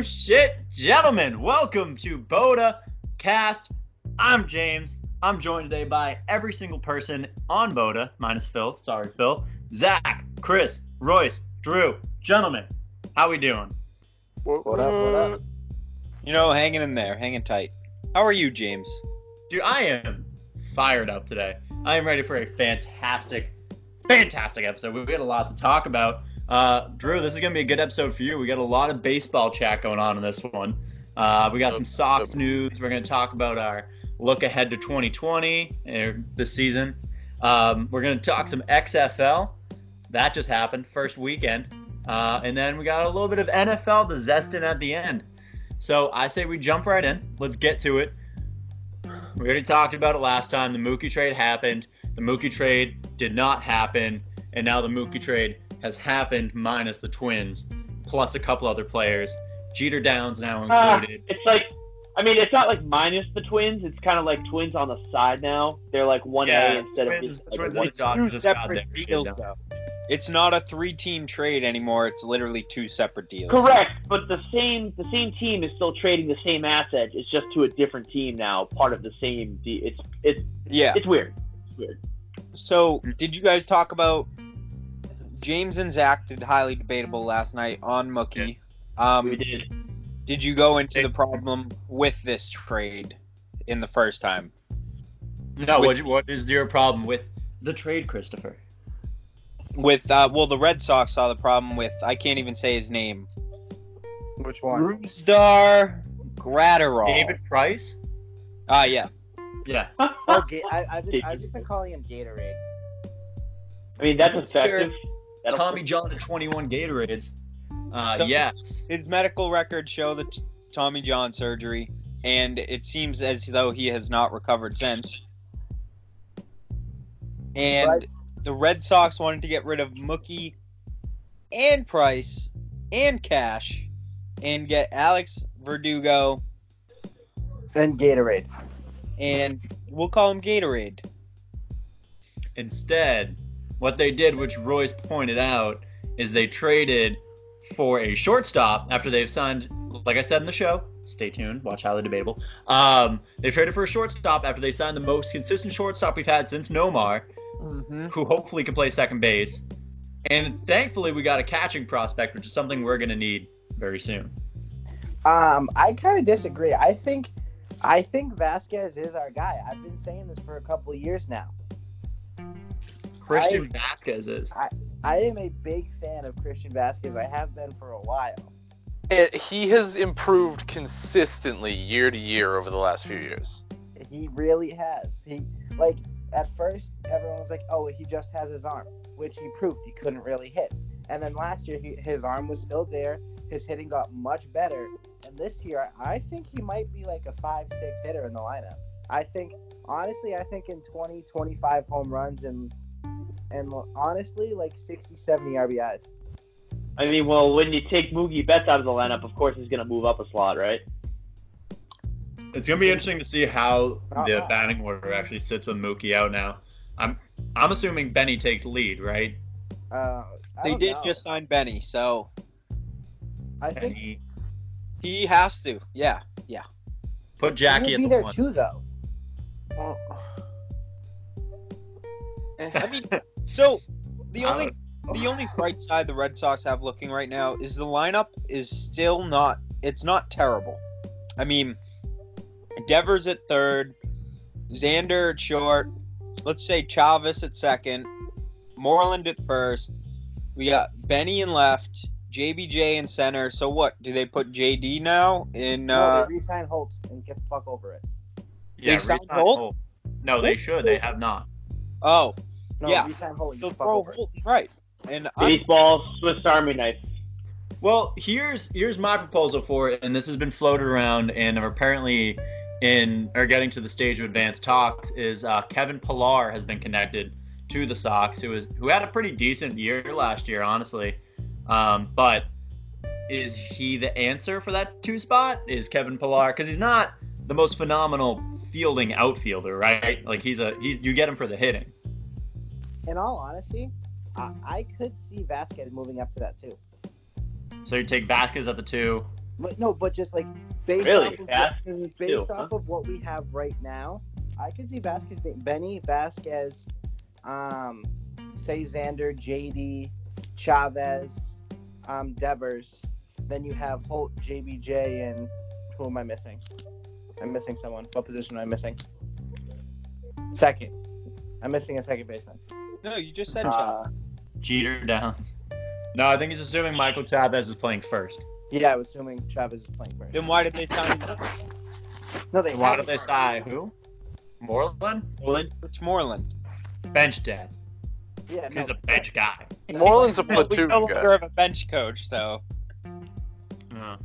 Oh shit, gentlemen, welcome to BOTA Cast. I'm James. I'm joined today by every single person on BOTA, minus Phil. Sorry, Phil. Zach, Chris, Royce, Drew. Gentlemen, how we doing? What, what up? What up? You know, hanging in there, hanging tight. How are you, James? Dude, I am fired up today. I am ready for a fantastic, fantastic episode. We've got a lot to talk about. Uh, Drew, this is going to be a good episode for you. We got a lot of baseball chat going on in this one. Uh, we got some Sox news. We're going to talk about our look ahead to 2020 er, this season. Um, we're going to talk some XFL. That just happened, first weekend. Uh, and then we got a little bit of NFL to zest in at the end. So I say we jump right in. Let's get to it. We already talked about it last time. The Mookie trade happened. The Mookie trade did not happen. And now the Mookie trade has happened minus the Twins, plus a couple other players. Jeter Downs now Ah, included. it's like, I mean, it's not like minus the twins. It's kind of like twins on the side now. They're like one Yeah, A instead of Twins- just like Twins one. and Two just got separate their deals, though. It's not a three-team trade anymore. It's literally two separate deals. Correct, but the same the same team is still trading the same assets. It's just to a different team now, part of the same. De- it's it's Yeah. it's weird. It's weird. So, did you guys talk about James and Zach did highly debatable last night on Mookie? Um, we did. did you go into the problem with this trade in the first time? No, With- what, what is your problem with the trade, Christopher? With uh, well, the Red Sox saw the problem with I can't even say his name. Which one? Brusdar Graterol. David Price? Ah, yeah. Yeah. Oh, Ga- I, I've, been, I've just been calling him Gatorade. I mean, that's Let's effective. That'll- Tommy John to 21 Gatorades. Uh, So- yes. His medical records show the t- Tommy John surgery, and it seems as though he has not recovered since. And Right. the Red Sox wanted to get rid of Mookie and Price and Cash and get Alex Verdugo And Gatorade. and we'll call him Gatorade. Instead, what they did, which Royce pointed out, is they traded for a shortstop after they've signed, like I said in the show. Stay tuned. Watch highly debatable. Um, they traded for a shortstop after they signed the most consistent shortstop we've had since Nomar, Mm-hmm. who hopefully can play second base. And thankfully, we got a catching prospect, which is something we're going to need very soon. Um, I kind of disagree. I think, I think Vasquez is our guy. I've been saying this for a couple of years now. Christian Vasquez is. I am a big fan of Christian Vasquez. I have been for a while. it, he has improved consistently year to year over the last few years. He really has. He like at first everyone was like, "Oh, he just has his arm," which he proved he couldn't really hit. And then last year, he, his arm was still there. His hitting got much better. And this year, I think he might be like a five-six hitter in the lineup. I think, honestly, I think in 20, 25 home runs and and honestly, like 60, 70 RBIs. I mean, well, when you take Mookie Betts out of the lineup, of course he's going to move up a slot, right? It's gonna be interesting to see how ah, the Uh-uh. batting order actually sits with Mookie out now. I'm I'm assuming Benny takes lead, right? Uh, I They did know. just sign Benny, so I think he has to. Yeah. Yeah. Put Jackie he'll at be the there one. too, though. Eh, I mean, so the only the only bright side the Red Sox have looking right now is the lineup is still not it's not terrible. I mean, Devers at third, Xander at short, let's say Chavis at second, Moreland at first. We got Benny in left, JBJ in center. So what? Do they put JD now in no, uh they re-sign Holt and get the fuck over it. yeah, they signed re-sign Holt? No, they should. They have not. Oh, No, Yeah. re-sign Holt and so get the fuck throw over right. And I'm, Baseball, Swiss Army knife. Well, here's here's my proposal for it, and this has been floated around, and are apparently in or getting to the stage of advanced talks. Is uh, Kevin Pillar has been connected to the Sox, who is who had a pretty decent year last year, honestly. Um, but is he the answer for that two spot? Is Kevin Pillar because he's not the most phenomenal fielding outfielder, right? Like he's a he's you get him for the hitting. In all honesty, I, I could see Vasquez moving up to that too. So you take Vasquez at the two, But, no, but just like based Really, off of what, Vasquez too, based huh? off of what we have right now, I could see Vasquez Benny Vasquez, um, say Xander, JD, Chavis, um, Devers. Then you have Holt, JBJ, and who am I missing? I'm missing someone. What position am I missing? Second. I'm missing a second baseman. No, you just said Uh, Jeter Downs. No, I think he's assuming Michael Chavis is playing first. Yeah, I was assuming Chavis is playing first. Then why did they sign No, they Why haven't. did they sign who? Moreland? Rich Moreland? Bench dad. Yeah, He's no, a bench guy. Moreland's a No, we platoon no guy. longer have a bench coach, so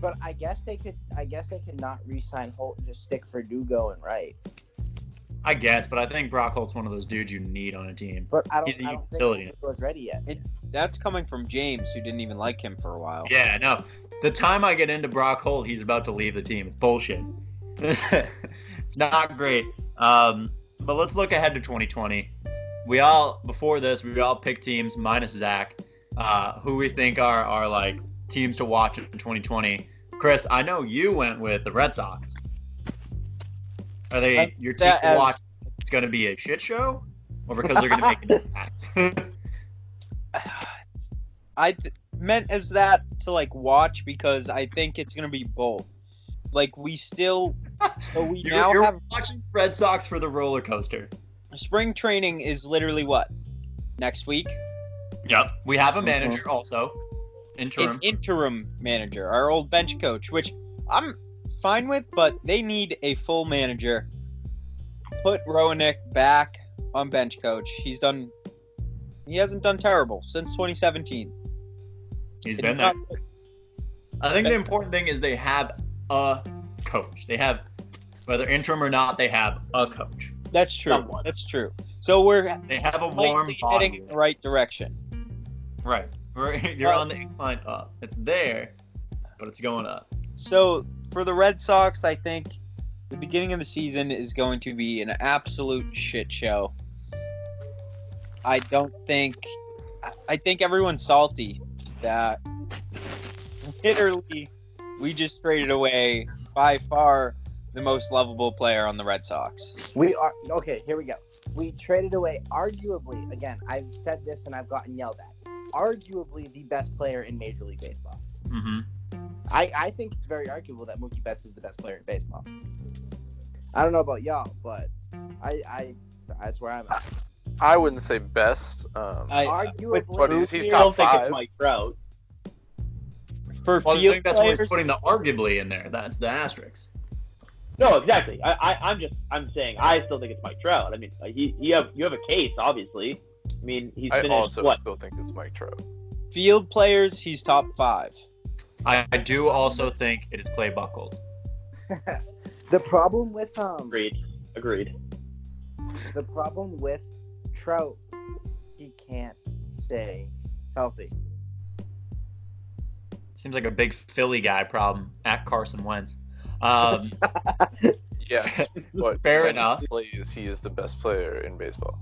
But I guess they could. I guess they could not re-sign Holt and just stick Verdugo and Wright. I guess, but I think Brock Holt's one of those dudes you need on a team. But I don't. He's a I don't utility. think Dugo's ready yet. that's coming from James, who didn't even like him for a while. Yeah, no. The time I get into Brock Holt, he's about to leave the team. It's bullshit. it's not great. Um, but let's look ahead to 2020. We all before this, we all picked teams minus Zach, uh, who we think are are like teams to watch in 2020. Chris, I know you went with the Red Sox. Are they your team to watch? It's going to be a shit show, or because they're going to make an impact? I th- meant as that to like watch because I think it's gonna be both. Like we still, so we you're now you're have watching Red Sox for the roller coaster. spring training is literally what next week. Yep. We have a mm-hmm. manager also. Interim. An interim manager, our old bench coach, which I'm fine with, but they need a full manager. Put Roenicke back on bench coach. He's done. He hasn't done terrible since 2017. He's Did been not- there. I think the important thing is they have a coach. They have, whether interim or not, they have a coach. That's true. Somewhat. That's true. So we're They have a warm heading body. in the right direction. Right. We're- You're on the incline up. It's there, but it's going up. So for the Red Sox, I think the beginning of the season is going to be an absolute shit show. I don't think. I- I think everyone's salty that literally we just traded away by far the most lovable player on the Red Sox. We are okay. Here we go. We traded away, arguably, again. I've said this and I've gotten yelled at. Arguably the best player in Major League Baseball. Mm-hmm. I, I think it's very arguable that Mookie Betts is the best player in baseball. I don't know about y'all, but I, I that's where I'm at. I wouldn't say best. Um, I, Arguably, But he's- he's I top don't think five. it's Mike Trout. for Well, I field think that's why players, he's putting the arguably in there. That's the asterisk. No, exactly. I, I, I'm just, I'm saying, I still think it's Mike Trout. I mean, like, he, you have, you have a case, obviously. I mean, he's I finished also what? still think it's Mike Trout. field players, he's top five. I, I do also think it is Clay Buckles. the problem with um Agreed. Agreed. the problem with Trout, he can't stay healthy. Seems like a big Philly guy problem at Carson Wentz. Um, Yes, but Fair enough. He plays, he is the best player in baseball,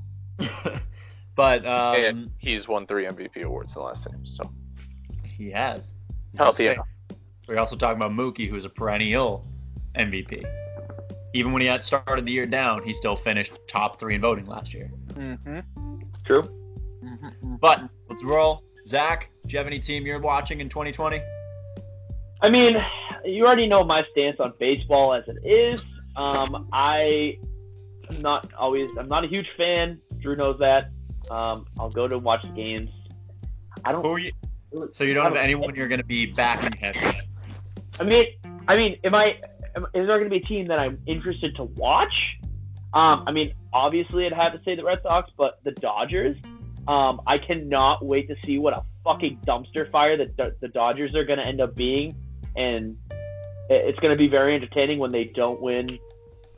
but um, and he's won three MVP awards in the last time. So he has. Healthy enough. We're also talking about Mookie, who's a perennial MVP. Even when he had started the year down, he still finished top three in voting last year. Mm-hmm. True. But let's roll. Zach, do you have any team you're watching in 2020? I mean, you already know my stance on baseball as it is. Um, I am not always. I'm not a huge fan. Drew knows that. Um, I'll go to watch the games. I don't. Who are you? So you don't have anyone you're going to be backing heavy. I mean, I mean, am I? Am, is there going to be a team that I'm interested to watch? Um, I mean, obviously, I'd have to say the Red Sox, but the Dodgers. Um, I cannot wait to see what a fucking dumpster fire that the, the Dodgers are going to end up being, and it's going to be very entertaining when they don't win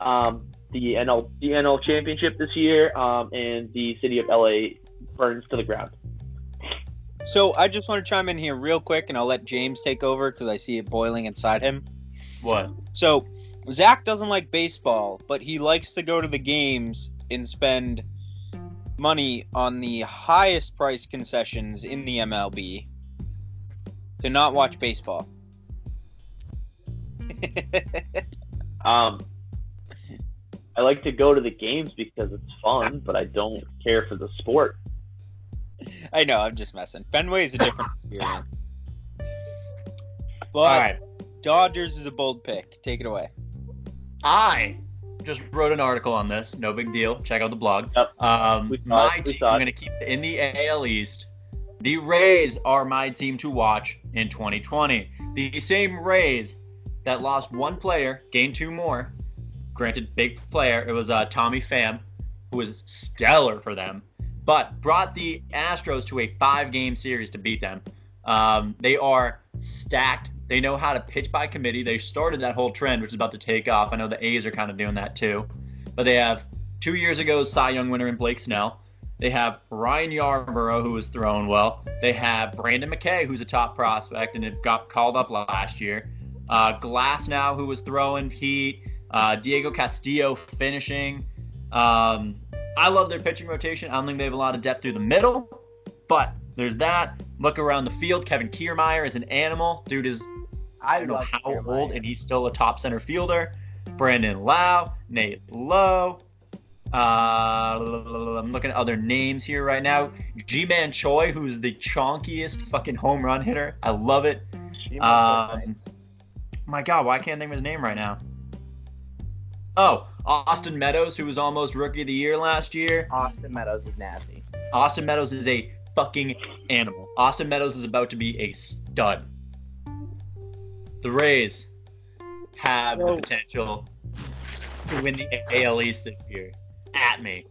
um, the NL the NL championship this year, um, and the city of LA burns to the ground. So I just want to chime in here real quick, and I'll let James take over because I see it boiling inside him. What? So Zach doesn't like baseball, but he likes to go to the games and spend money on the highest price concessions in the MLB. to not watch baseball? Um, I like to go to the games because it's fun, but I don't care for the sport. I know, I'm just messing. Fenway is a different experience. But All right. Dodgers is a bold pick. Take it away. I just wrote an article on this. No big deal. Check out the blog. Yep. Um, my it. Team, I'm going to keep it in the AL East. The Rays are my team to watch in 2020. The same Rays that lost one player, gained two more. Granted, big player. It was uh, Tommy Pham, who was stellar for them, but brought the Astros to a five-game series to beat them. Um, they are stacked. They know how to pitch by committee. They started that whole trend, which is about to take off. I know the A's are kind of doing that too. But they have two years ago Cy Young winner in Blake Snell. They have Ryan Yarbrough, who was throwing well. They have Brendan McKay, who's a top prospect and it got called up last year. Uh, Glasnow, who was throwing heat. Uh, Diego Castillo finishing. Um, I love their pitching rotation. I don't think they have a lot of depth through the middle, but there's that. Look around the field. Kevin Kiermaier is an animal. Dude is I I don't know how Kiermaier. old, and he's still a top center fielder. Brandon Lowe, Nate Lowe. Uh, I'm looking at other names here right now. Ji-Man Choi, who's the chonkiest fucking home run hitter. I love it. She might be Um, my God, why can't I think of his name right now? Oh, Austin Meadows, who was almost rookie of the year last year. Austin Meadows is nasty. Austin Meadows is a fucking animal. Austin Meadows is about to be a stud. The Rays have the potential to win the AL East this year. At me.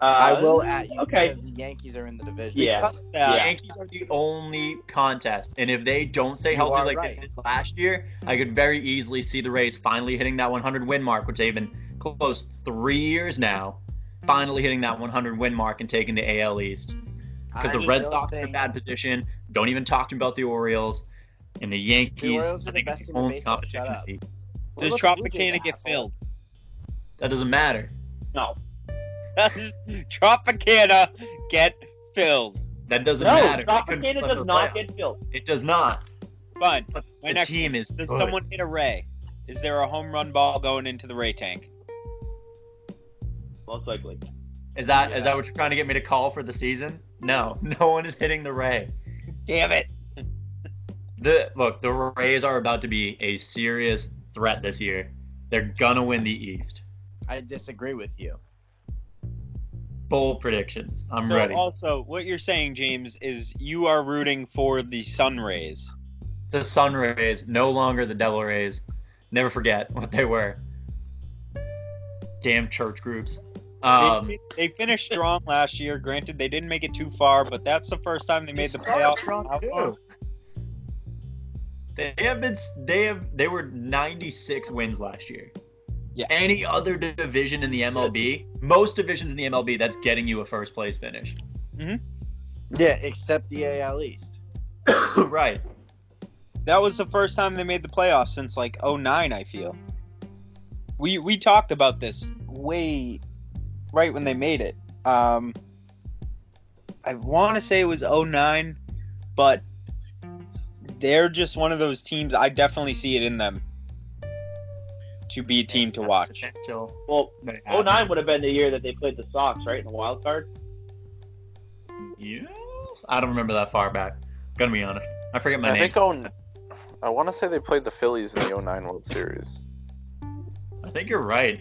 Uh, I will at you Okay. because the Yankees are in the division. Yeah. The Yeah. Yankees are the only contest, and if they don't stay You healthy like right. they did last year, I could very easily see the Rays finally hitting that 100 win mark, which they've been close three years now. Finally hitting that 100 win mark and taking the AL East. because the Red still Sox are in a bad position. Don't even talk to me about the Orioles and the Yankees. Orioles are I the think best in only baseball. competition. Shut up. in the- What Does about the Blue Jays, Tropicana get filled? That doesn't matter. No. Tropicana get filled. That doesn't No, matter. They couldn't Tropicana does not playoffs. get filled. It does not. Fine. But My the next team is Does good. someone hit a Ray? Is there a home run ball going into the Ray tank? Most likely. Is that is Yeah. that what you're trying to get me to call for the season? No, no one is hitting the Ray. Damn it. The look, the Rays are about to be a serious threat this year. They're gonna win the East. I disagree with you. Bold predictions. I'm So ready. also, what you're saying, James, is you are rooting for the Sun Rays. the Sun Rays, no longer the Devil Rays. Never forget what they were. Damn church groups. Um, they, they finished strong last year. Granted, they didn't make it too far, but that's the first time they made the playoffs. They have been. They have. They were 96 wins last year. Yeah. Any other division in the MLB, most divisions in the MLB, that's getting you a first place finish. Yeah, except the AL East. right. That was the first time they made the playoffs since like 09, I feel. We we talked about this way right when they made it. Um I want to say it was 09, but they're just one of those teams I definitely see it in them to be a team to watch. Potential. Well, They 09 would have been the year that they played the Sox, right, in the wild card. Yes. I don't remember that far back. Gonna be honest. I forget my I name. think on. I want to say they played the Phillies in the 09 World Series. I think you're right.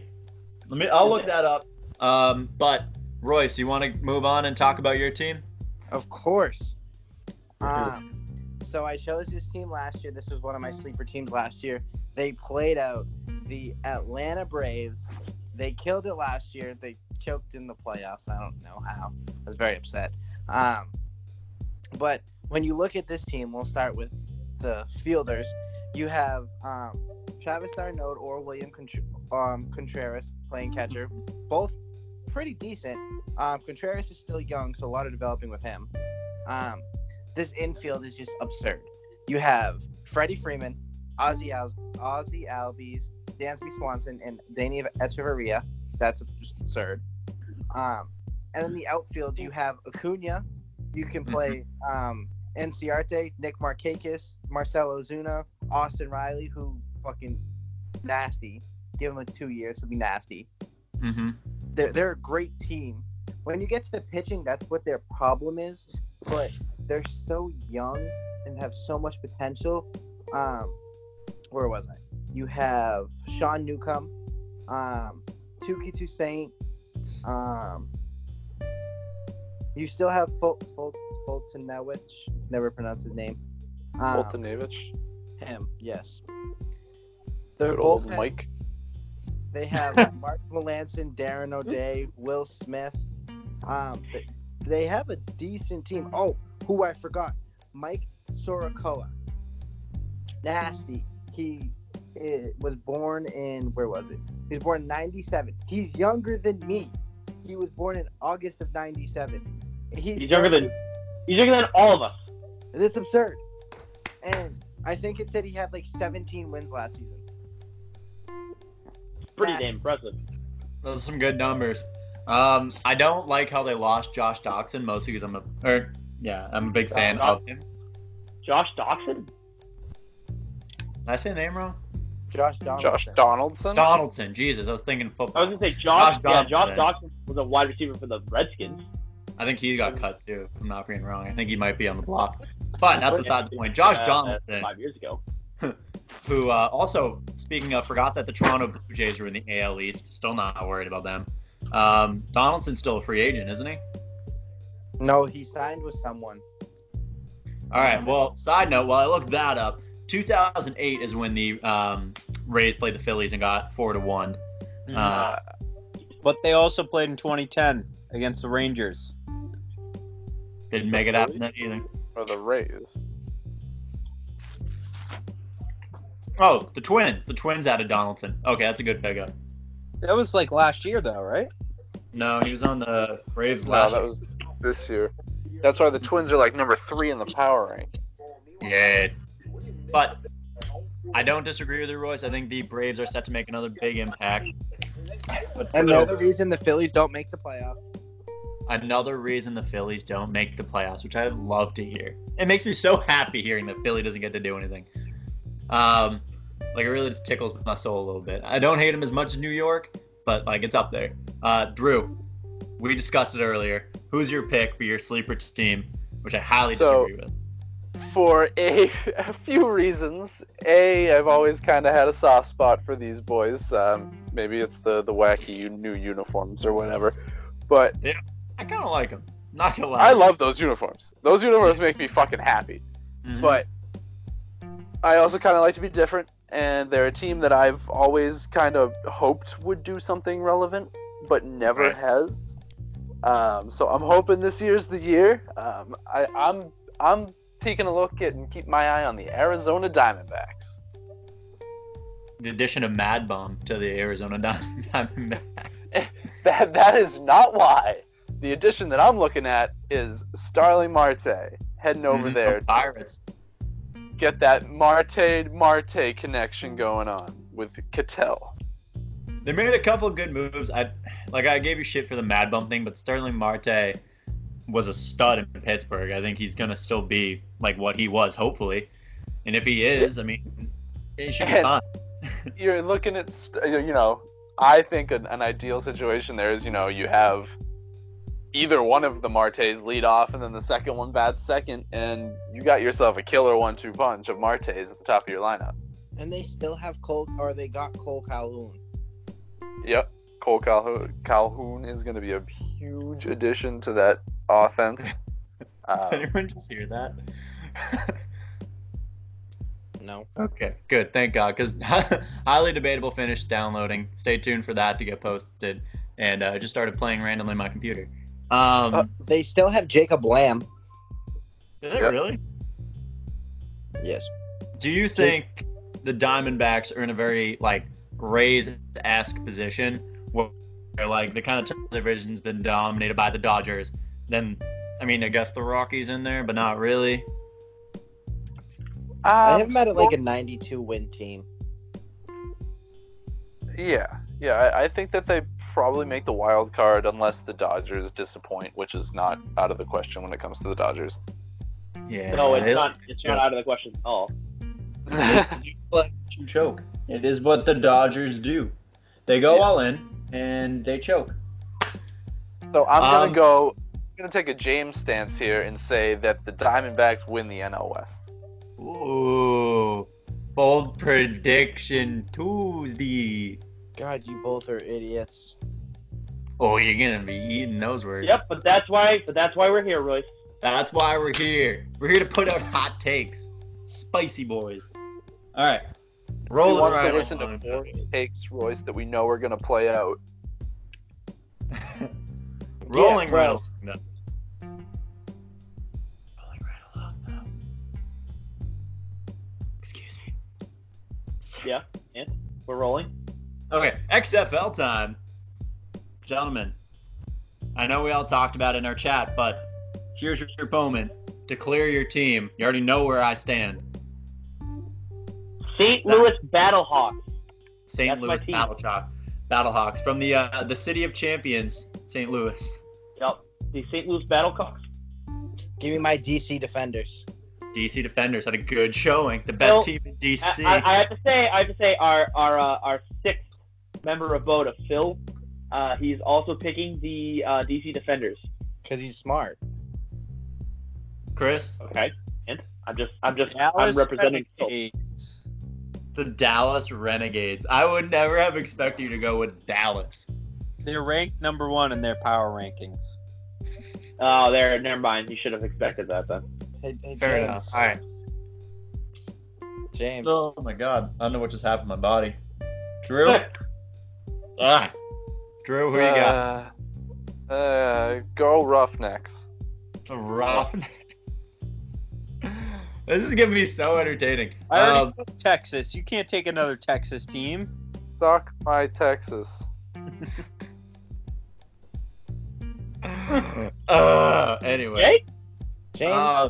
Let me. I'll look that up. Um, but Royce, you want to move on and talk about your team? Of course. Um, so I chose this team last year. This was one of my sleeper teams last year. They played out the Atlanta Braves. They killed it last year. They choked in the playoffs. I don't know how. I was very upset. Um, but when you look at this team, we'll start with the fielders. You have um, Travis d'Arnaud or William Contr- um, Contreras playing catcher. Both pretty decent. Um, Contreras is still young, so a lot of developing with him. This infield is just absurd. You have Freddie Freeman, Ozzy, Al- Ozzy Albies, Dansby Swanson, and Danny Echeverria. That's just absurd. Um, and in the outfield, you have Acuna. You can play um, Inciarte, Nick Markakis, Marcell Ozuna, Austin Riley, who fucking nasty. Give him like two years, he'll be nasty. Mm-hmm. They're they're a great team. When you get to the pitching, that's what their problem is. But they're so young and have so much potential. Um, where was I? You have Sean Newcomb, um, Touki Toussaint. Um, you still have Ful- Ful- Foltynewicz. Never pronounce his name. Um, Voltanevich. him, yes. They're Good old Mike. they have Mark Melancon, Darren O'Day, Will Smith. Um, they have a decent team. Oh, who I forgot, Mike Soroka. Nasty. He was born in where was it? He was born in '97. He's younger than me. He was born in August of '97. He's, He's younger than he's younger than all of us. It's absurd. And I think it said he had like 17 wins last season. Pretty Nah. damn impressive. Those are some good numbers. Um, I don't like how they lost Josh Doctson mostly because I'm a, or yeah, I'm a big fan Doc- of him. Did Josh Doctson? I say the name wrong? Josh Donaldson. Josh Donaldson. Donaldson. Jesus, I was thinking football. I was gonna say Josh. Josh yeah, Josh Doctson. Doctson was a wide receiver for the Redskins. I think he got cut too. If I'm not being wrong. I think he might be on the block. But that's beside the point. Josh Uh, Donaldson, five years ago. who uh, also speaking of, forgot that the Toronto Blue Jays were in the AL East. Still not worried about them. Um, Donaldson's still a free agent, isn't he? No, he signed with someone. All right. Well, side note, while I looked that up, 2008 is when the um, Rays played the Phillies and got four to one. Mm-hmm. Uh, But they also played in 2010 against the Rangers. didn't make it happen then either. Or the Rays. Oh, the Twins. The Twins added Donaldson. Okay, that's a good pickup. That was like last year, though, right? No, he was on the Braves No, last that was this year. That's why the Twins are like number three in the power rank. Yeah. But I don't disagree with you, Royce. I think the Braves are set to make another big impact. But And still, another reason the Phillies don't make the playoffs. another reason the Phillies don't make the playoffs, which I'd love to hear. It makes me so happy hearing that Philly doesn't get to do anything. Um, like it really just tickles my soul a little bit. I don't hate him as much as New York, but like it's up there. Uh, Drew, we discussed it earlier. Who's your pick for your sleeper team? Which I highly So- disagree with. For a, a few reasons. A, I've always kind of had a soft spot for these boys. Um, maybe it's the the wacky new uniforms or whatever. But I kind of like them. Not gonna lie. I love those uniforms. Those uniforms make me fucking happy. Mhm. But I also kind of like to be different, and they're a team that I've always kind of hoped would do something relevant, but never Right. has. Um, so I'm hoping this year's the year. Um, I, I'm I'm taking a look at and keep my eye on the Arizona Diamondbacks. the addition of Mad Bum to the Arizona Diam- Diamondbacks. That that is not why. The addition that I'm looking at is Starling Marte heading over Mhm, there. the Pirates. Get that Marte Marte connection going on with Ketel. They made a couple good moves. I like I gave you shit for the Mad Bum thing, but Starling Marte was a stud in Pittsburgh. I think he's gonna still be like what he was, hopefully. And if he is, I mean, it should be And- fine. you're looking at st- you know i think an, an ideal situation there is you know you have either one of the martes lead off and then the second one bats second and you got yourself a killer one-two punch of martes at the top of your lineup And they still have Cole, or they got Cole Calhoun. yep cole calhoun, calhoun is going to be a huge addition to that offense Did um, anyone just hear that? No. okay, good. Thank God, because highly debatable finish downloading. Stay tuned for that to get posted. And uh, I just started playing randomly on my computer. Um, Uh, They still have Jacob Lamb. is it yep. really? Yes. Do you think the Diamondbacks are in a very like Rays-esque position where, where like the kind of division's been dominated by the Dodgers? Then, I mean, I guess the Rockies in there, but not really. I um, have them at like a 92 win team. Yeah, yeah. I, I think that they probably make the wild card unless the Dodgers disappoint, which is not out of the question when it comes to the Dodgers. Yeah. No, it's not. It's not out of the question at all. let you choke. It is what the Dodgers do. They go Yeah. all in and they choke. So I'm gonna Um, go. I'm gonna take a James stance here and say that the Diamondbacks win the NL West. Ooh. Bold prediction Tuesday. God, you both are idiots. Oh, you're gonna be eating those words. Yep, but that's why. But that's why we're here, Royce. That's why we're here. We're here to put out hot takes. Spicy boys. All right. Who Rolling wants right to listen to boring takes, Royce, that we know are gonna play out? Rolling Yeah, right bro. along. Rolling right along now. Excuse me. Yeah, and we're rolling. Okay, XFL time. Gentlemen, I know we all talked about it in our chat, but here's your moment to clear your team. You already know where I stand. St. Louis Battlehawks. St. Louis team. Battlehawks. Battlehawks from the uh, the city of champions, St. Louis. Yep, the St. Louis Battlehawks. Give me my DC Defenders. DC Defenders had a good showing. The best Well, team in DC. I, I, I have to say, I have to say, our our uh, our sixth member of BOTA, Phil, uh, he's also picking the uh, DC Defenders. Because he's smart. Chris, Okay, and I'm just I'm just I'm representing Phil. Renegades. The Dallas Renegades. I would never have expected you to go with Dallas. They're ranked number one in their power rankings. Oh, there. Never mind. You should have expected that then. Hey, hey, Fair James. enough. All right. James. Oh my god. I don't know what just happened to my body. Drew? ah. Drew, who you got? Uh, uh, go Roughnecks. The rough. This is gonna be so entertaining. I already Um, Texas. You can't take another Texas team. Suck my Texas. uh, anyway. Jay? James. Uh,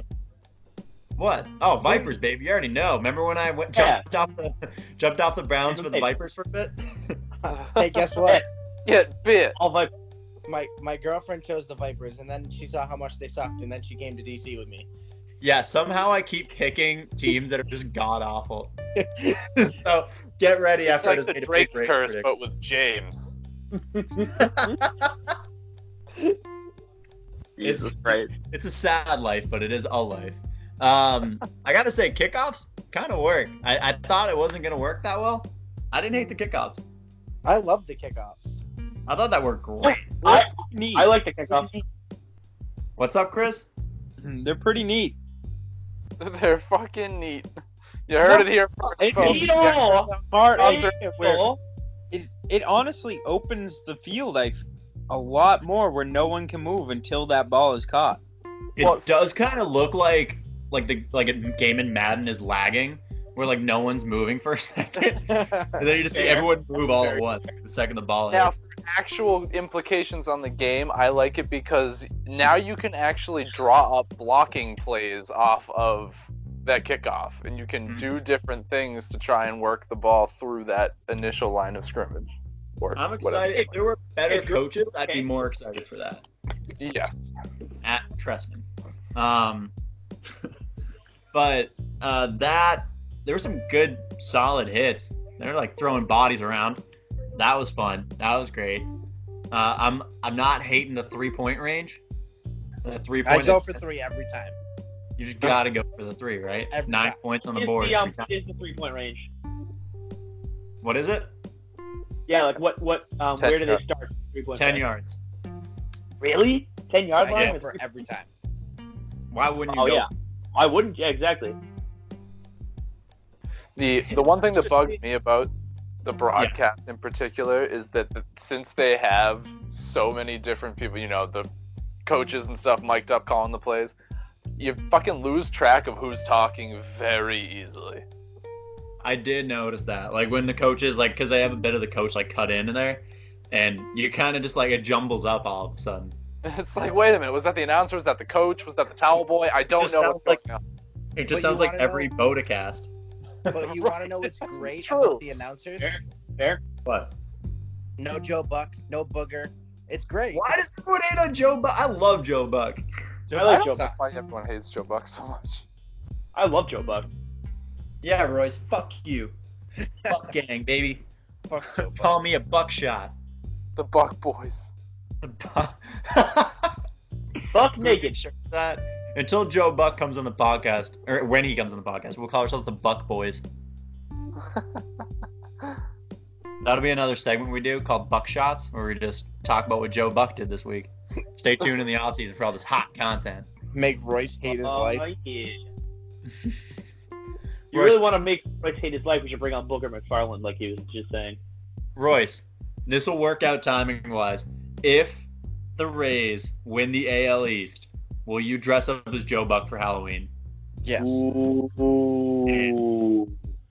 what? Oh, Vipers, baby. You already know. Remember when I went Yeah. jumped off the jumped off the Browns for the Vipers for a bit? hey, guess what? Get bit. All Vipe. My my girlfriend chose the Vipers, and then she saw how much they sucked, and then she came to DC with me. Yeah, somehow I keep picking teams that are just god awful. so get ready after I It's just like made the a Drake break curse, prediction. but with James. It's, Christ. it's a sad life, but it is a life. Um, I gotta say, kickoffs kind of work. I, I thought it wasn't gonna work that well. I didn't hate the kickoffs. I love the kickoffs. I thought that worked great. I, Neat. I like the kickoff. What's up, Chris? They're pretty neat. They're fucking neat. You heard it here first, It- folks. Neato! Smart Hey, also it it honestly opens the field like a lot more where no one can move until that ball is caught. It Well- does kind of look like like the like a game in Madden is lagging, where like no one's moving for a second, and then you just see Fair. everyone move all at once the second the ball Now, hits. for actual implications on the game, I like it because now you can actually draw up blocking plays off of that kickoff, and you can Mhm. do different things to try and work the ball through that initial line of scrimmage. Or I'm whatever. excited. If there were better If coaches, I'd be more excited for that. Yes. At Trestman. Um, but uh, that there were some good, solid hits. They're like throwing bodies around. That was fun. That was great. Uh, I'm I'm not hating the three point range. The three I go for three every time. You just gotta go for the three, right? Every Nine time. points on the board. the, um, every is the three point range? What is it? Yeah, like what what um, where do they yards. start? Three point Ten range? yards. Really? Ten yard I line? for every time. Why wouldn't you Oh go? yeah. I wouldn't. Yeah, exactly. The the one thing that bugs me about the broadcast in particular is that the, since they have so many different people, you know, the coaches and stuff mic'd up calling the plays, you fucking lose track of who's talking very easily. I did notice that. Like when the coaches, like, because they have a bit of the coach like cut in there, and you kind of just like it jumbles up all of a sudden. It's like, wait a minute, was that the announcer? Was that the coach? Was that the towel boy? I don't Just know sounds what's like- going on. It just But sounds like wanna every BOTA Cast. But you want to know what's great True. about the announcers? Fair. Fair. What? No Joe Buck, no Booger. It's great. Why does everyone hate on Joe Buck? I love Joe Buck. Joe I like Buck Joe sucks. Why everyone hates Joe Buck so much? I love Joe Buck. Yeah, Royce, fuck you. Buck gang, baby. Fuck Joe Buck. Call me a buckshot. The Buck Boys. The buck. Buck naked. that until Joe Buck comes on the podcast, or when he comes on the podcast, we'll call ourselves the Buck Boys. That'll be another segment we do called Buck Shots, where we just talk about what Joe Buck did this week. Stay tuned in the off season for all this hot content. Make Royce hate his Oh, life. yeah. You really want to make Royce hate his life? We should bring on Booger McFarland, like he was just saying. Royce, this will work out timing wise. If the Rays win the AL East, will you dress up as Joe Buck for Halloween? Yes. Ooh.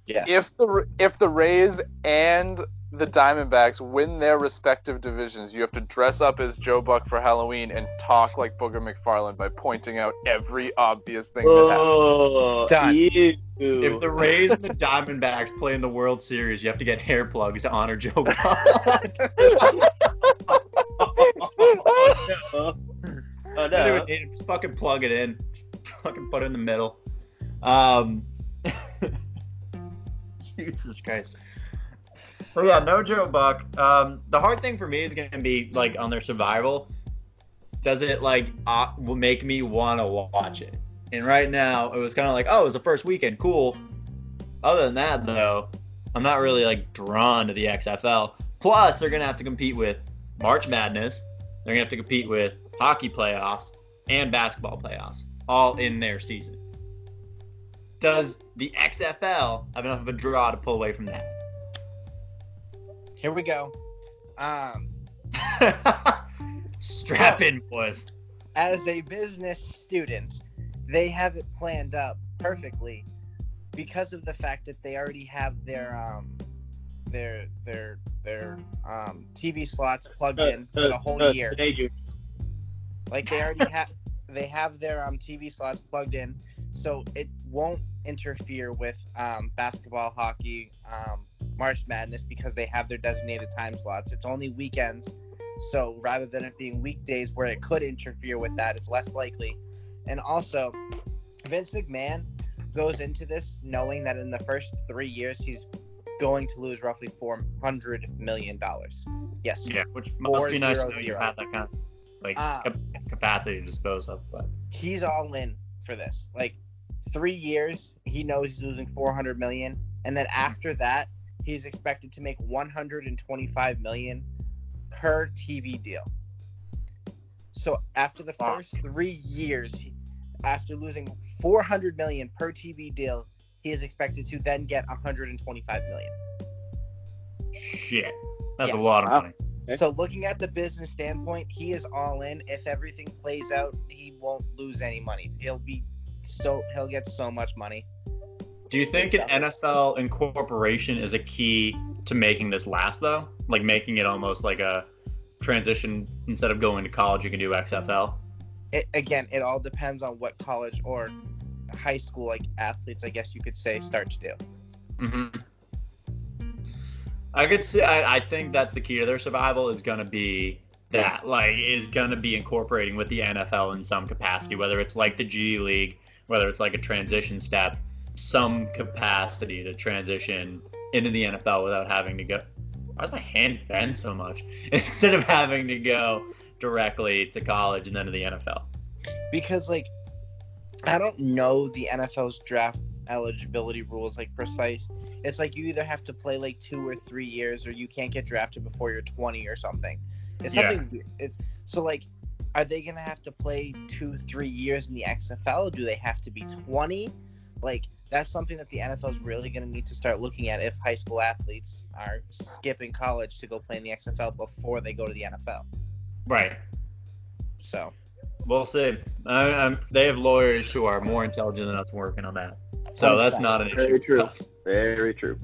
Yes. If the if the Rays and the Diamondbacks win their respective divisions, you have to dress up as Joe Buck for Halloween and talk like Booger McFarland by pointing out every obvious thing that happened. Oh, Done. ew. If the Rays and the Diamondbacks play in the World Series, you have to get hair plugs to honor Joe Buck. Oh, oh, no. Anyway, just fucking plug it in. Just fucking put it in the middle. Um, Jesus Christ. So yeah, no Joe Buck. Um, the hard thing for me is gonna be like on their survival. Does it like uh, make me want to watch it? And right now, it was kind of like, oh, it was the first weekend, cool. Other than that, though, I'm not really like drawn to the XFL. Plus, they're gonna have to compete with March Madness. They're gonna have to compete with hockey playoffs and basketball playoffs, all in their season. Does the XFL have enough of a draw to pull away from that? Here we go. Um, Strap in, boys. as a business student, they have it planned up perfectly because of the fact that they already have their um their their their um TV slots plugged in for the whole year. Today, June. Like they already have they have their um TV slots plugged in, so it won't interfere with um basketball, hockey, um March Madness because they have their designated time slots. It's only weekends. So rather than it being weekdays where it could interfere with that, it's less likely. And also, Vince McMahon goes into this knowing that in the first three years he's going to lose roughly four hundred million dollars. Yes, Yeah, which must be nice zero, to know you zero. have that kind of like Ah. Cap- capacity to dispose of. But he's all in for this. Like three years, he knows he's losing 400 million, and then after that, he's expected to make 125 million per TV deal. So after the Wow. first three years, after losing 400 million per TV deal, he is expected to then get 125 million. shit, that's a lot of money. Okay. So looking at the business standpoint, he is all in. If everything plays out, he won't lose any money. He'll be so he'll get so much money. Do you think an NFL incorporation is a key to making this last though? Like making it almost like a transition instead of going to college, you can do XFL. It, again, it all depends on what college or high school like athletes, I guess you could say, start to do. hmm I could say I, I think that's the key to their survival is going to be that like is going to be incorporating with the NFL in some capacity, mm-hmm. whether it's like the G League, whether it's like a transition step, some capacity to transition into the NFL without having to go. Why does my hand bend so much? Instead of having to go directly to college and then to the NFL. Because like I don't know the NFL's draft eligibility rules like precise. It's like you either have to play like two or three years or you can't get drafted before you're 20 or something. It's something weird. It's so like are they gonna have to play two, three years in the XFL? Do they have to be 20? Like that's something that the NFL is really gonna need to start looking at if high school athletes are skipping college to go play in the XFL before they go to the NFL. Right. So We'll see. I, I'm, they have lawyers who are more intelligent than us working on that. So that's not an issue. Very true. Very true.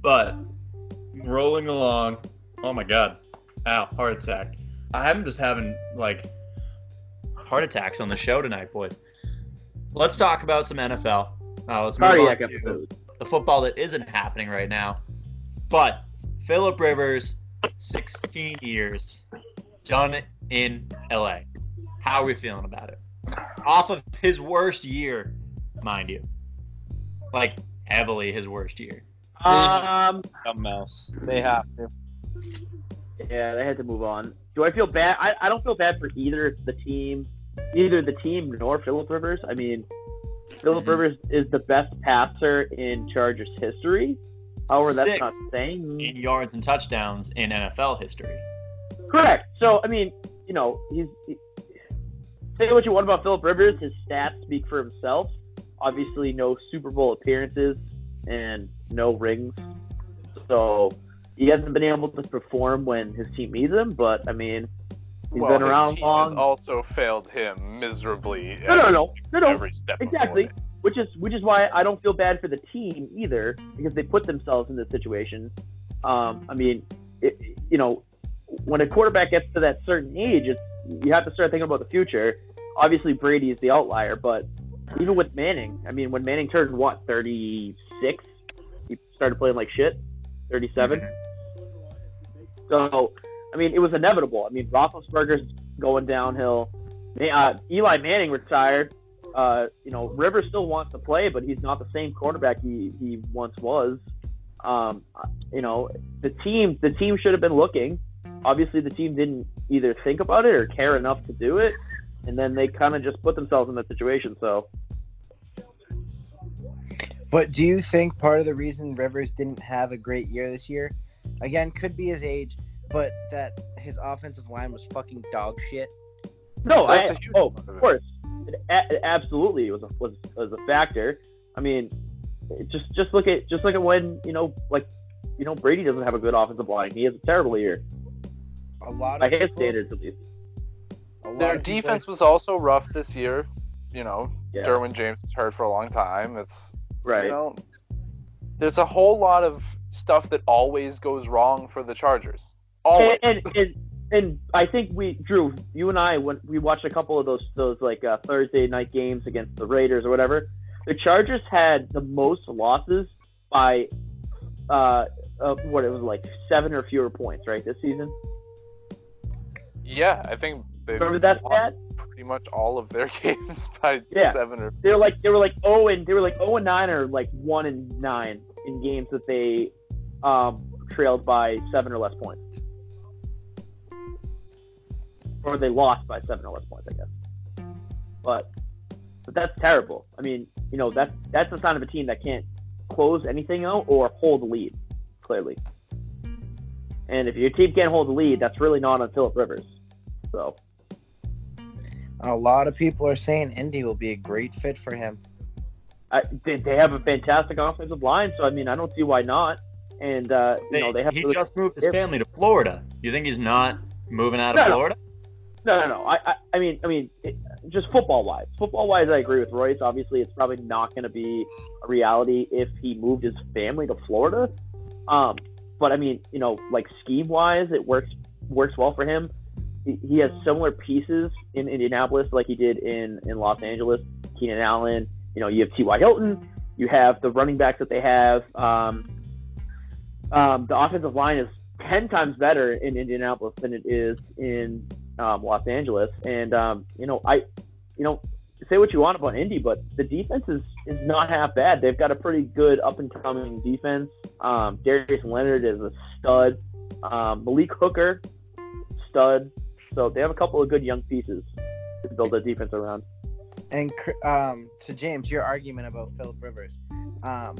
But rolling along. Oh my god. Ow, heart attack. I'm just having like heart attacks on the show tonight, boys. Let's talk about some NFL. Uh, let's move on to the football that isn't happening right now. But Philip Rivers, 16 years, done in LA. How are we feeling about it? off of his worst year, mind you, like heavily his worst year. Um, Dumb mouse. They have to. yeah, they had to move on. Do I feel bad? I, I don't feel bad for either the team, neither the team nor Philip Rivers. I mean, Philip Mhm. Rivers is the best passer in Chargers history. However, that's Six. not saying In yards and touchdowns in NFL history. correct. So I mean, you know, he's he, say what you want about Philip Rivers, his stats speak for himself. Obviously, no Super Bowl appearances and no rings, so he hasn't been able to perform when his team needs him. But I mean, he's well, been his around long. has also failed him miserably. no, no, no, no, no. Every step. Exactly. Which is which is why I don't feel bad for the team either because they put themselves in this situation. Um, I mean, it, you know, when a quarterback gets to that certain age, it's you have to start thinking about the future. Obviously, Brady is the outlier, but even with Manning, I mean, when Manning turned what thirty six, he started playing like shit. Thirty seven. So, I mean, it was inevitable. I mean, Roethlisberger's going downhill. Uh, Eli Manning retired. Uh, you know, Rivers still wants to play, but he's not the same quarterback he, he once was. Um, you know, the team the team should have been looking. Obviously, the team didn't either think about it or care enough to do it, and then they kind of just put themselves in that situation. So, But do you think part of the reason Rivers didn't have a great year this year, again, could be his age, but that his offensive line was fucking dog shit? no, That's I, oh, of of course, it, a- absolutely was a, was was a factor. I mean, just just look at just look at when you know, like, you know, Brady doesn't have a good offensive line. He has a terrible year A lot by of his people, standards, at least. A Their defense was also rough this year. You know, Yeah. Derwin James was hurt for a long time. It's Right. you know, there's a whole lot of stuff that always goes wrong for the Chargers. Always. and, and, and and I think we Drew, you and I when we watched a couple of those those like uh, Thursday night games against the Raiders or whatever, the Chargers had the most losses by uh, uh what it was like seven or fewer points, right, this season. yeah, I think they Remember that stat? pretty much all of their games by Yeah. seven or They were like they were like oh and they were like oh and nine or like one and nine in games that they um trailed by seven or less points. Or they lost by seven or less points, I guess. But but that's terrible. I mean, you know, that's that's a sign of a team that can't close anything out or hold the lead, clearly. And if your team can't hold the lead, that's really not on Philip Rivers. So A lot of people are saying Indy will be a great fit for him. I, they, they have a fantastic offensive line, so I mean, I don't see why not. And uh, you know, they have he really- just moved his family to Florida. You think he's not moving out of No, no. Florida? no, no, no. I, I, I mean, I mean, it, just football wise, football wise, I agree with Royce. Obviously, it's probably not going to be a reality if he moved his family to Florida. Um, but I mean, you know, like scheme wise, it works works well for him. He, has similar pieces in Indianapolis, like he did in in Los Angeles. Keenan Allen. You know, you have T.Y. Hilton. You have the running backs that they have. Um, um, the offensive line is ten times better in Indianapolis than it is in um, Los Angeles. And um, you know, I, you know, say what you want about Indy, but the defense is is not half bad. They've got a pretty good up and coming defense. Um, Darius Leonard is a stud. Um, Malik Hooker, stud. So they have a couple of good young pieces to build their defense around. And um, to James, your argument about Philip Rivers, um,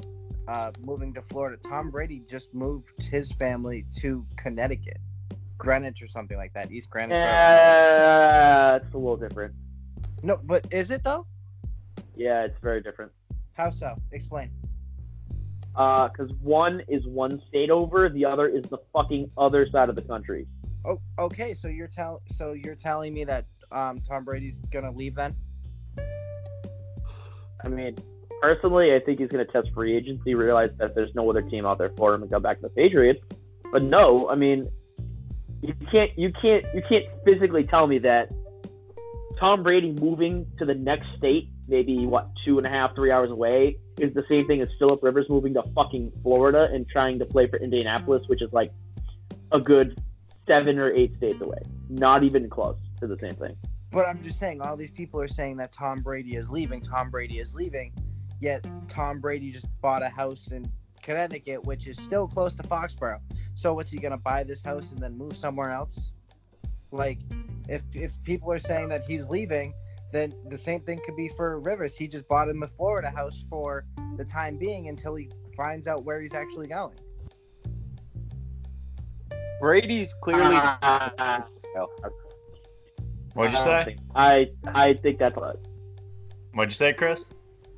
uh, moving to Florida. Tom Brady just moved his family to Connecticut, Greenwich or something like that, East Greenwich. Yeah, it's a little different. No, but is it though? Yeah, it's very different. How so? Explain. because one is one state over, the other is the fucking other side of the country. Oh, okay. So you're tell so you're telling me that um, Tom Brady's gonna leave then? I mean, personally, I think he's to test free agency, realize that there's no other team out there for him, and go back to the Patriots. But no, I mean, you can't, you can't, you can't physically tell me that Tom Brady moving to the next state, maybe what two and a half, three hours away, is the same thing as Philip Rivers moving to fucking Florida and trying to play for Indianapolis, which is like a good seven or eight states away. Not even close to the same thing. But I'm just saying, all these people are saying that Tom Brady is leaving. Tom Brady is leaving. Yet Tom Brady just bought a house in Connecticut, which is still close to Foxborough. So what's he gonna buy this house and then move somewhere else? Like, if if people are saying that he's leaving, then the same thing could be for Rivers. He just bought him a Florida house for the time being until he finds out where he's actually going. Brady's clearly. Uh, What'd you I say? think- I I think that's what. What'd you say, Chris?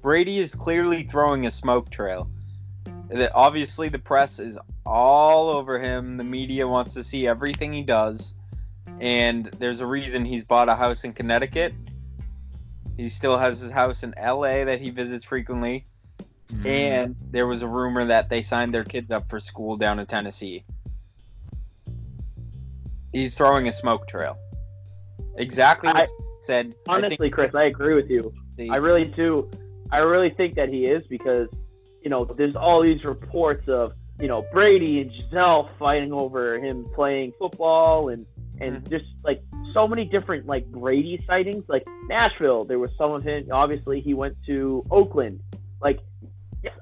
Brady is clearly throwing a smoke trail. That obviously the press is all over him. The media wants to see everything he does, and there's a reason he's bought a house in Connecticut. He still has his house in L.A. that he visits frequently, and there was a rumor that they signed their kids up for school down in Tennessee. He's throwing a smoke trail. Exactly what I- said. I think Honestly, Chris, I agree with you. I really do. I really think that he is because, you know, there's all these reports of, you know, Brady and Gisele fighting over him playing football and and mm-hmm. just like so many different like Brady sightings. Like Nashville, there was some of him. Obviously, he went to Oakland. Like,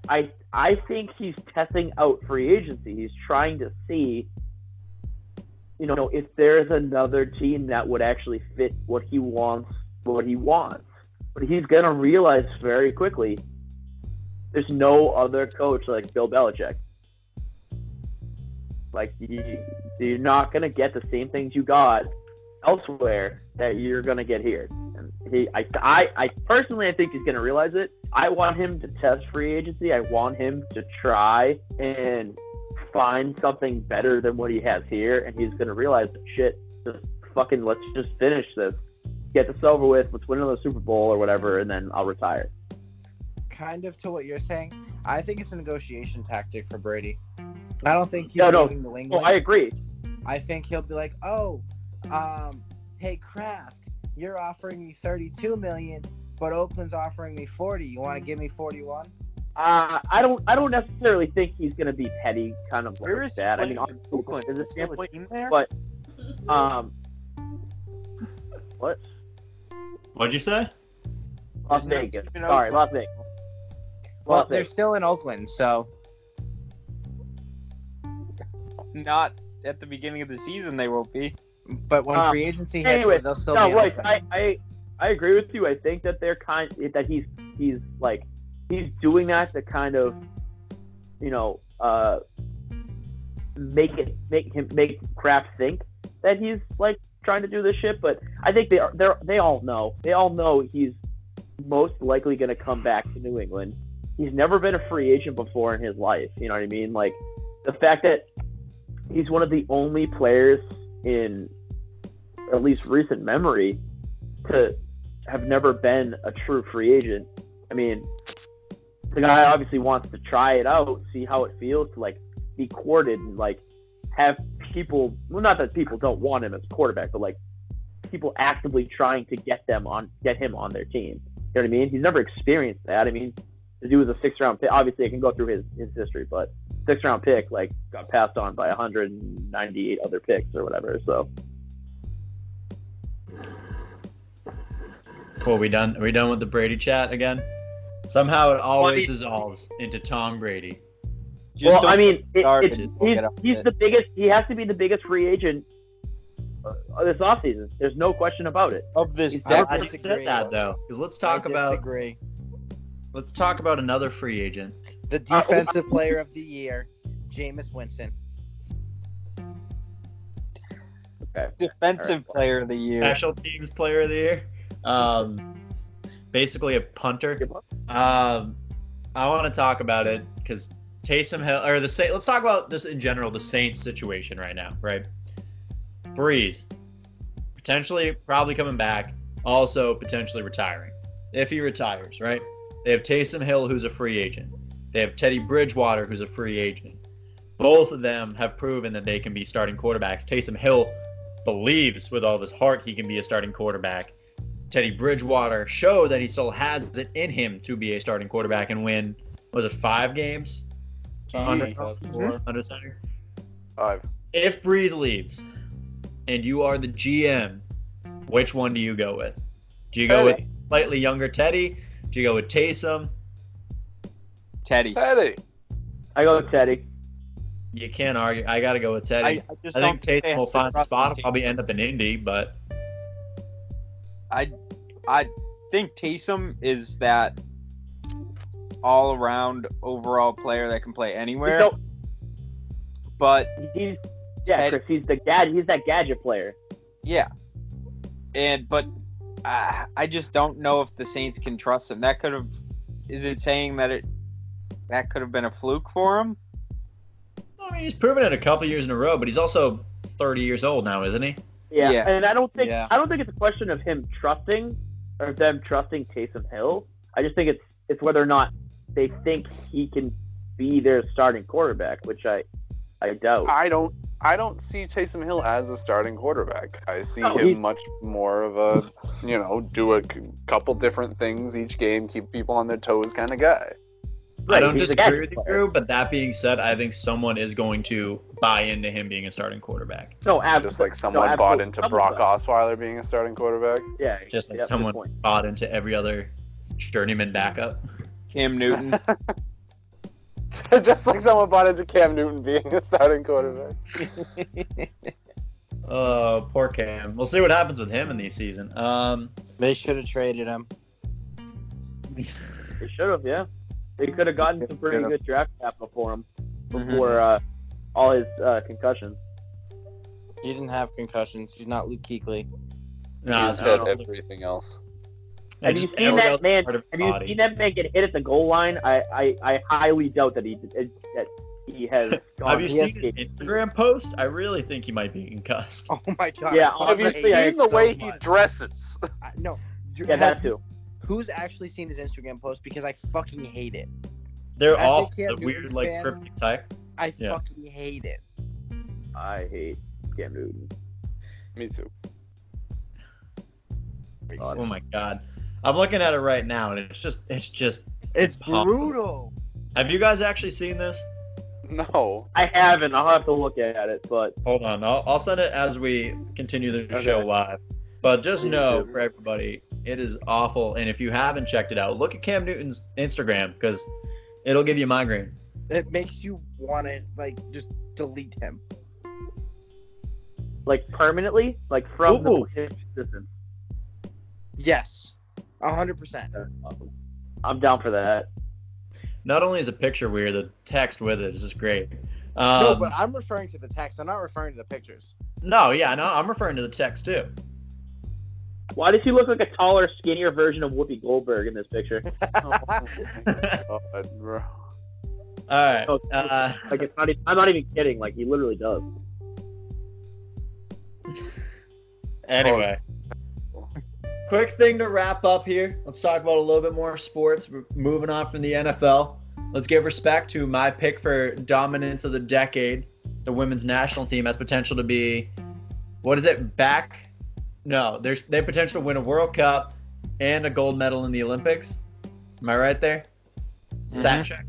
I I think he's testing out free agency. He's trying to see, you know, if there's another team that would actually fit what he wants. What he wants but he's gonna realize very quickly there's no other coach like Bill Belichick. Like you, you're not gonna get the same things you got elsewhere that you're gonna get here. And he, I, I, I personally, I think he's gonna realize it. I want him to test free agency. I want him to try and find something better than what he has here, and he's gonna realize shit. Just fucking let's just finish this get this over with. Let's win another Super Bowl or whatever, and then I'll retire. Kind of to what you're saying. I think it's a negotiation tactic for Brady. I don't think he's No, no. New Well, I agree. I think he'll be like, "Oh, um, hey Kraft, you're offering me 32 million, but Oakland's offering me 40. You want to give me 41?" Uh, I don't. I don't necessarily think he's going to be petty, kind of Where like is that. I mean, Oakland? obviously, Oakland. there's a Still standpoint, there? but um, what? What'd you say? Las There's no Vegas. team Sorry, Las Vegas. Well, Las they're still in Oakland, so not at the beginning of the season they won't be. but when Um, free agency hits, anyway, they'll still no, be in Royce, Oakland. I, I I agree with you. I think that they're kind that he's he's like he's doing that to kind of you know uh make it make him make Kraft think that he's like trying to do this shit. But I think they are they they all know they all know he's most likely going to come back to New England. He's never been a free agent before in his life. You know what I mean? Like the fact that he's one of the only players in at least recent memory to have never been a true free agent. I mean, the guy obviously wants to try it out, see how it feels to like be courted and like have people. Well, not that people don't want him as quarterback, but like people actively trying to get them on, get him on their team. You know what I mean? He's never experienced that. I mean, the dude was a six round pick. Obviously, I can go through his his history, but six round pick like got passed on by 198 other picks or whatever. So Cool. We done? Are we done with the Brady chat again? Somehow it always mean- dissolves into Tom Brady. Just well, I mean, it, it. He's, he's to it. the biggest. He has to be the biggest free agent uh, this offseason. There's no question about it. of this he's- I. I disagree. said that though, because let's talk I about disagree. let's talk about another free agent. the Uh, defensive player of the year, Jameis Winston. Okay. defensive player of the year. Special teams player of the year. Um, basically a punter. Um, I want to talk about it because Taysom Hill or the Saints. Let's talk about this in general. The Saints situation right now, right? Brees potentially probably coming back, also potentially retiring if he retires, right? They have Taysom Hill, who's a free agent. They have Teddy Bridgewater, who's a free agent. Both of them have proven that they can be starting quarterbacks. Taysom Hill believes with all of his heart he can be a starting quarterback. Teddy Bridgewater show that he still has it in him to be a starting quarterback and win. Was it five games under, under center? Five. If Brees leaves and you are the GM, Which one do you go with? Do you go with slightly younger Teddy? Do you go with Taysom? Teddy. Teddy. I go with Teddy. You can't argue. I got to go with Teddy. I, I, I just think don't Taysom will find a spot. He'll probably end up in Indy, but I I think Taysom is that all around overall player that can play anywhere. So, But he's yeah, Ted- Chris. He's the gad. He's that gadget player. yeah, and but uh, I just don't know if the Saints can trust him. That could have. Is it saying that it that could have been a fluke for him? I mean, he's proven it a couple years in a row. But he's also 30 years old now, isn't he? Yeah. Yeah. And I don't think Yeah. I don't think it's a question of him trusting or them trusting Taysom Hill. I just think it's it's whether or not they think he can be their starting quarterback, which I I doubt. I don't. I don't see Taysom Hill as a starting quarterback. I see No, him he- much more of a, you know, do a couple different things each game, keep people on their toes kind of guy. I don't disagree with you. Drew. But that being said, I think someone is going to buy into him being a starting quarterback. No, ab- Just like no, someone bought into Brock. Osweiler being a starting quarterback. Yeah, Just like yeah, someone bought into every other journeyman backup. Cam Newton. Just like someone bought into Cam Newton being a starting quarterback. Oh, poor Cam. We'll see what happens with him in the season. Um, They should have traded him. They should have, yeah. They could have gotten some pretty good draft capital for him before uh, all his uh, concussions. He didn't have concussions. He's not Luke Kuechly. nah, He's it's had everything else. Have you seen that man? Have you body. seen that man get hit at the goal line? I I, I highly doubt that he that he has. Gone. Have you he seen has his escaped. Instagram post? I really think he might be concussed. Oh my god. Yeah, I Have you honestly, I seen the so way he dresses? I- no. Drew, Yeah, have that too. Who's actually seen his Instagram post? Because I fucking hate it. They're As a all Cam the weird, Newton like fan- cryptic type. I Yeah. fucking hate it. I hate Cam Newton. Me too. Oh my god, I'm looking at it right now, and it's just, it's just. It's Impossible. brutal. Have you guys actually seen this? No. I haven't. I'll have to look at it, but Hold on, I'll, I'll send it as we continue the Okay. show live. But just know for everybody, it is awful. And if you haven't checked it out, look at Cam Newton's Instagram because it'll give you migraine. It makes you want to like just delete him. like permanently, like from Ooh. the his existence. Yes, a hundred percent. I'm down for that. Not only is the picture weird, the text with it is just great. No, Um, but I'm referring to the text. I'm not referring to the pictures. no, yeah, no, I'm referring to the text too. Why does he look like a taller, skinnier version of Whoopi Goldberg in this picture? Oh God, bro. All right. Oh, Uh, Like it's not. Even, I'm not even kidding. Like he literally does. anyway, quick thing to wrap up here. Let's talk about a little bit more sports. We're moving on from the NFL. Let's give respect to my pick for dominance of the decade. The women's national team has potential to be, what is it? Back? No, there's they have potential to win a World Cup and a gold medal in the Olympics. Am I right there? Stat Mhm. check.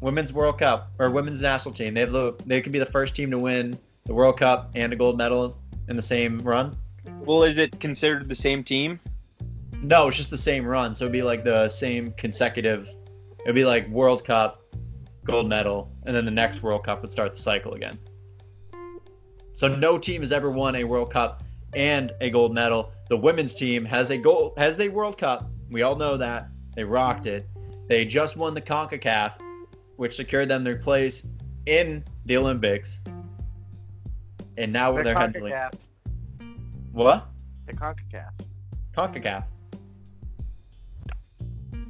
Women's World Cup or women's national team. They have the they could be the first team to win the World Cup and a gold medal in the same run. Well, is it considered the same team? No, it's just the same run. So it'd be like the same consecutive. It'd be like World Cup, gold medal, and then the next World Cup would start the cycle again. So no team has ever won a World Cup and a gold medal. The women's team has a gold has a World Cup. We all know that. They rocked it. They just won the CONCACAF, which secured them their place in the Olympics. And now The they're handling what? The CONCACAF. CONCACAF.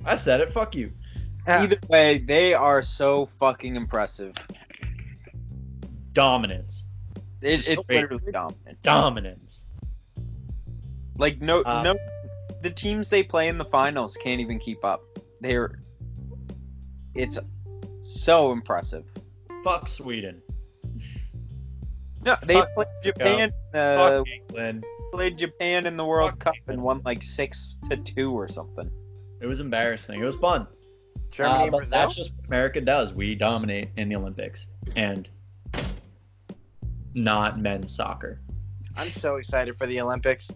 I said it. Fuck you. Yeah. Either way, they are so fucking impressive. Dominance. It, it's Wait. literally dominant. Dominance. Like no, Uh, no, the teams they play in the finals can't even keep up. They're, it's so impressive. Fuck Sweden. No, they Fuck played Japan. Uh, Fuck England. played Japan in the World Fuck Cup England. and won like six to two or something. It was embarrassing. It was fun. Germany Uh, but Brazil. that's just what America does. We dominate in the Olympics and not men's soccer. I'm so excited for the Olympics.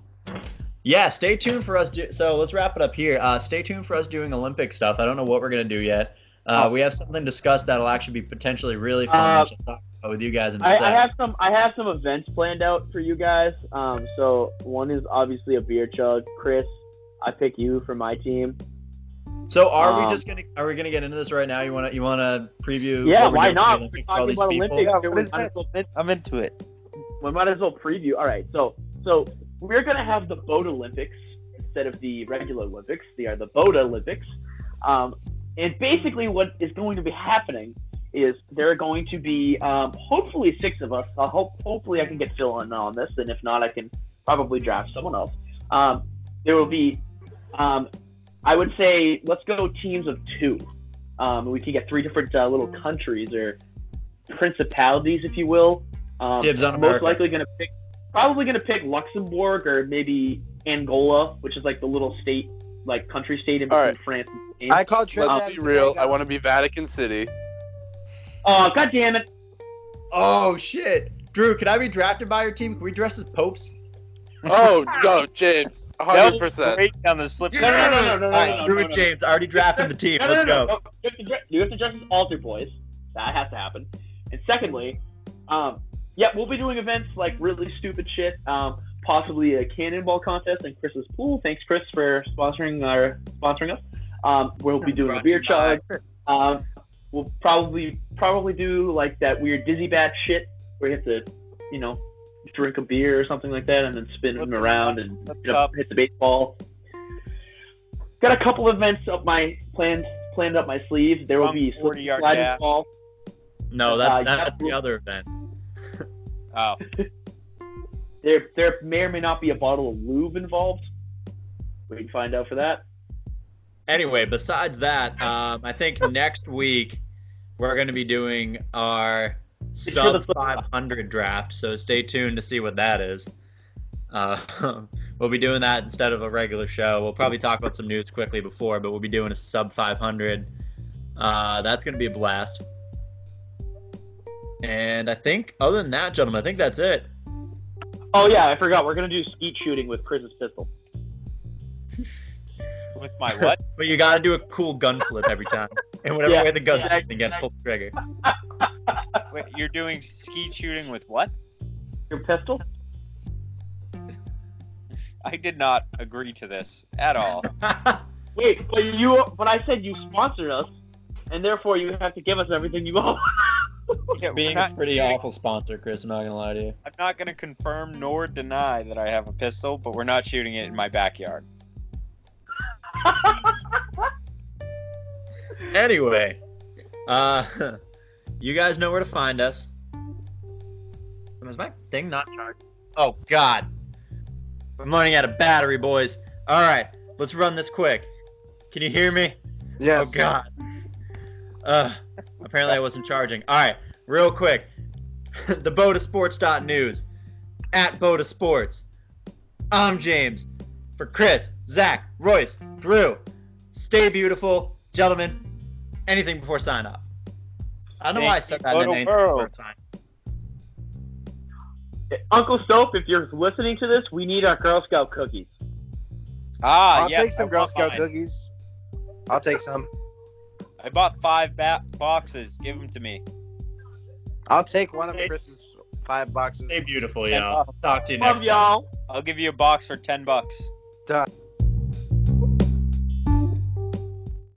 Yeah, stay tuned for us. Do- so let's wrap it up here. Uh, stay tuned for us doing Olympic stuff. I don't know what we're gonna do yet. Uh, Oh. we have something discussed that'll actually be potentially really fun Uh, which I'll talk about with you guys in a I, I sec. have some I have some events planned out for you guys. Um, so one is obviously a beer chug. Chris, I pick you for my team. So are we Um, just gonna are we gonna get into this right now? You wanna you wanna preview? Yeah, why doing for the not? We're talking about people? Olympics. Yeah, we is might as well- I'm into it. we might as well preview. All right, so so we're gonna have the boat Olympics instead of the regular Olympics. They are the boat Olympics, um, and basically what is going to be happening is there are going to be um, hopefully six of us. I hope hopefully I can get Phil in on this, and if not, I can probably draft someone else. Um, there will be, um, I would say, let's go teams of two. Um, we can get three different uh, little countries or principalities, if you will. Um, Dibs on most America. likely going to pick, probably going to pick Luxembourg or maybe Angola, which is like the little state, like country state in between right. France and Spain. I call Trinidad. Let's be real. I want to be Vatican City. Oh, god damn it! Oh shit, Drew, can I be drafted by your team? Can we dress as popes? Oh no, James, hundred percent. Great on the slip. No, no, no, no, no, no, All right, no, no, Drew no, and no. James already drafted the team. No, no, Let's no, go. no, no. You have to dress, you have to dress as altar boys. That has to happen. And secondly, um, yeah, we'll be doing events like really stupid shit. Um, possibly a cannonball contest in Chris's pool. Thanks, Chris, for sponsoring our sponsoring us. Um, we'll be doing a beer to you by- chug. Um, we'll probably probably do like that weird dizzy bat shit where you have to, you know, drink a beer or something like that and then spin them around and flip you know, hit the baseball. Got a couple events up my planned planned up my sleeve. There will be 40 yard sliding dash. ball. No, that's Uh, that's the other event. Oh, There there may or may not be a bottle of lube involved. We can find out for that. Anyway, besides that, um, I think next week we're going to be doing our sub 500 draft. So stay tuned to see what that is. Uh, we'll be doing that instead of a regular show. We'll probably talk about some news quickly before, but we'll be doing a sub 500. Uh, that's going to be a blast. And I think, other than that, gentlemen, I think that's it. Oh yeah, I forgot. We're gonna do skeet shooting with Chris's pistol. with my what? But you got to do a cool gun flip every time. And whatever Yeah, way the gun's yeah, and get full trigger. Wait, you're doing skeet shooting with what? Your pistol? I did not agree to this at all. Wait, but you but I said you sponsored us, and therefore you have to give us everything you own. Yeah, Being not a pretty shooting- awful sponsor, Chris. I'm not gonna lie to you. I'm not going to confirm nor deny that I have a pistol, but we're not shooting it in my backyard. Anyway, uh, you guys know where to find us. Is my thing not charged? Oh God, I'm running out of battery, boys. All right, let's run this quick. Can you hear me? Yes. Oh God. Uh, apparently I wasn't charging. All right, real quick. the Bodasports.news at BOTA Sports. I'm James. For Chris, Zach, Royce, Drew. Stay beautiful, gentlemen. Anything before sign off. I don't know why I said that in the Bodo name Burrow. the first time. Uncle Soap, if you're listening to this, we need our Girl Scout cookies. Ah, I'll yes, take some I Girl Scout mine. cookies. I'll take some. I bought five ba- boxes. Give them to me. I'll take one of Chris's five boxes. Stay beautiful, y'all. Talk to you next Love time. y'all. I'll give you a box for ten bucks. Done.